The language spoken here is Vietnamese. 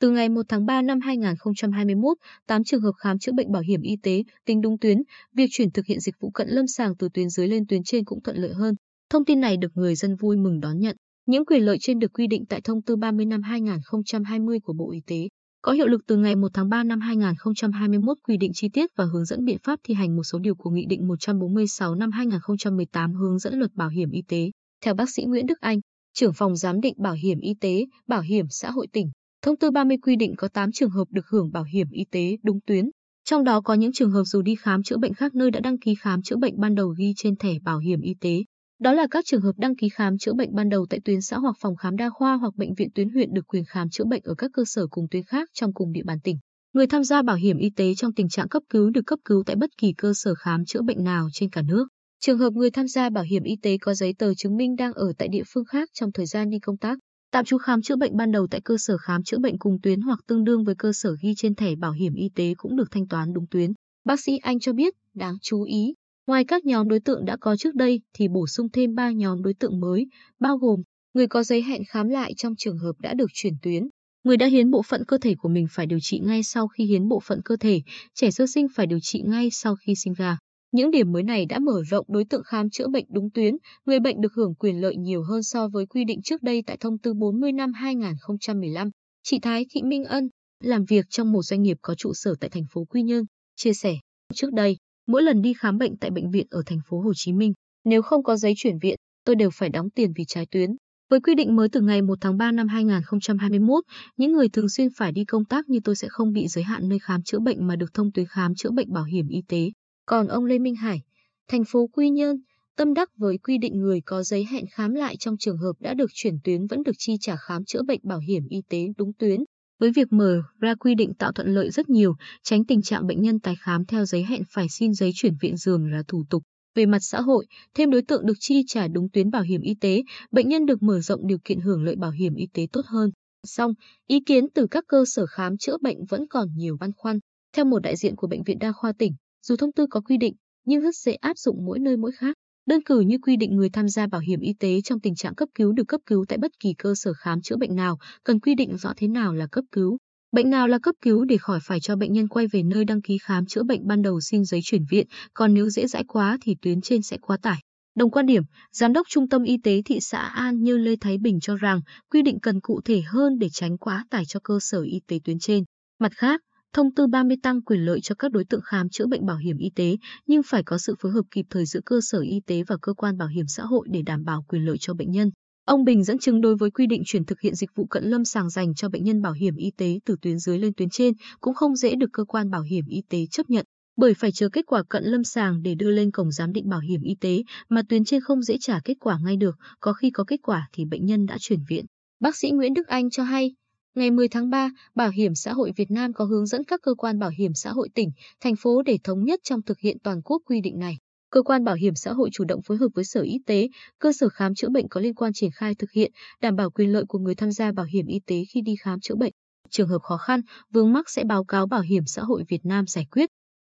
Từ ngày 1 tháng 3 năm 2021, 8 trường hợp khám chữa bệnh bảo hiểm y tế tính đúng tuyến, việc chuyển thực hiện dịch vụ cận lâm sàng từ tuyến dưới lên tuyến trên cũng thuận lợi hơn. Thông tin này được người dân vui mừng đón nhận. Những quyền lợi trên được quy định tại thông tư 30 năm 2020 của Bộ Y tế, có hiệu lực từ ngày 1 tháng 3 năm 2021 quy định chi tiết và hướng dẫn biện pháp thi hành một số điều của Nghị định 146 năm 2018 hướng dẫn luật bảo hiểm y tế. Theo bác sĩ Nguyễn Đức Anh, trưởng phòng giám định bảo hiểm y tế, bảo hiểm xã hội tỉnh, thông tư 30 quy định có 8 trường hợp được hưởng bảo hiểm y tế đúng tuyến. Trong đó có những trường hợp dù đi khám chữa bệnh khác nơi đã đăng ký khám chữa bệnh ban đầu ghi trên thẻ bảo hiểm y tế. Đó là các trường hợp đăng ký khám chữa bệnh ban đầu tại tuyến xã hoặc phòng khám đa khoa hoặc bệnh viện tuyến huyện được quyền khám chữa bệnh ở các cơ sở cùng tuyến khác trong cùng địa bàn tỉnh. Người tham gia bảo hiểm y tế trong tình trạng cấp cứu được cấp cứu tại bất kỳ cơ sở khám chữa bệnh nào trên cả nước. Trường hợp người tham gia bảo hiểm y tế có giấy tờ chứng minh đang ở tại địa phương khác trong thời gian đi công tác, tạm trú khám chữa bệnh ban đầu tại cơ sở khám chữa bệnh cùng tuyến hoặc tương đương với cơ sở ghi trên thẻ bảo hiểm y tế cũng được thanh toán đúng tuyến. Bác sĩ Anh cho biết, đáng chú ý, ngoài các nhóm đối tượng đã có trước đây thì bổ sung thêm 3 nhóm đối tượng mới, bao gồm người có giấy hẹn khám lại trong trường hợp đã được chuyển tuyến, người đã hiến bộ phận cơ thể của mình phải điều trị ngay sau khi hiến bộ phận cơ thể, trẻ sơ sinh phải điều trị ngay sau khi sinh ra. Những điểm mới này đã mở rộng đối tượng khám chữa bệnh đúng tuyến, người bệnh được hưởng quyền lợi nhiều hơn so với quy định trước đây tại thông tư 40 năm 2015. Chị Thái Thị Minh Ân, làm việc trong một doanh nghiệp có trụ sở tại thành phố Quy Nhơn, chia sẻ, trước đây, mỗi lần đi khám bệnh tại bệnh viện ở thành phố Hồ Chí Minh, nếu không có giấy chuyển viện, tôi đều phải đóng tiền vì trái tuyến. Với quy định mới từ ngày 1 tháng 3 năm 2021, những người thường xuyên phải đi công tác như tôi sẽ không bị giới hạn nơi khám chữa bệnh mà được thông tuyến khám chữa bệnh bảo hiểm y tế. Còn ông Lê Minh Hải, thành phố Quy Nhơn, tâm đắc với quy định người có giấy hẹn khám lại trong trường hợp đã được chuyển tuyến vẫn được chi trả khám chữa bệnh bảo hiểm y tế đúng tuyến. Với việc mở ra quy định tạo thuận lợi rất nhiều, tránh tình trạng bệnh nhân tái khám theo giấy hẹn phải xin giấy chuyển viện giường là thủ tục. Về mặt xã hội, thêm đối tượng được chi trả đúng tuyến bảo hiểm y tế, bệnh nhân được mở rộng điều kiện hưởng lợi bảo hiểm y tế tốt hơn. Song, ý kiến từ các cơ sở khám chữa bệnh vẫn còn nhiều băn khoăn. Theo một đại diện của Bệnh viện Đa khoa tỉnh, dù thông tư có quy định, nhưng rất dễ áp dụng mỗi nơi mỗi khác. Đơn cử như quy định người tham gia bảo hiểm y tế trong tình trạng cấp cứu được cấp cứu tại bất kỳ cơ sở khám chữa bệnh nào, cần quy định rõ thế nào là cấp cứu. Bệnh nào là cấp cứu để khỏi phải cho bệnh nhân quay về nơi đăng ký khám chữa bệnh ban đầu xin giấy chuyển viện, còn nếu dễ dãi quá thì tuyến trên sẽ quá tải. Đồng quan điểm, Giám đốc Trung tâm Y tế thị xã An Như Lê Thái Bình cho rằng quy định cần cụ thể hơn để tránh quá tải cho cơ sở y tế tuyến trên. Mặt khác, Thông tư 30 tăng quyền lợi cho các đối tượng khám chữa bệnh bảo hiểm y tế, nhưng phải có sự phối hợp kịp thời giữa cơ sở y tế và cơ quan bảo hiểm xã hội để đảm bảo quyền lợi cho bệnh nhân. Ông Bình dẫn chứng đối với quy định chuyển thực hiện dịch vụ cận lâm sàng dành cho bệnh nhân bảo hiểm y tế từ tuyến dưới lên tuyến trên cũng không dễ được cơ quan bảo hiểm y tế chấp nhận, bởi phải chờ kết quả cận lâm sàng để đưa lên cổng giám định bảo hiểm y tế, mà tuyến trên không dễ trả kết quả ngay được, có khi có kết quả thì bệnh nhân đã chuyển viện. Bác sĩ Nguyễn Đức Anh cho hay, Ngày 10 tháng 3, Bảo hiểm xã hội Việt Nam có hướng dẫn các cơ quan bảo hiểm xã hội tỉnh, thành phố để thống nhất trong thực hiện toàn quốc quy định này. Cơ quan bảo hiểm xã hội chủ động phối hợp với Sở Y tế, cơ sở khám chữa bệnh có liên quan triển khai thực hiện, đảm bảo quyền lợi của người tham gia bảo hiểm y tế khi đi khám chữa bệnh. Trường hợp khó khăn, vướng mắc sẽ báo cáo Bảo hiểm xã hội Việt Nam giải quyết.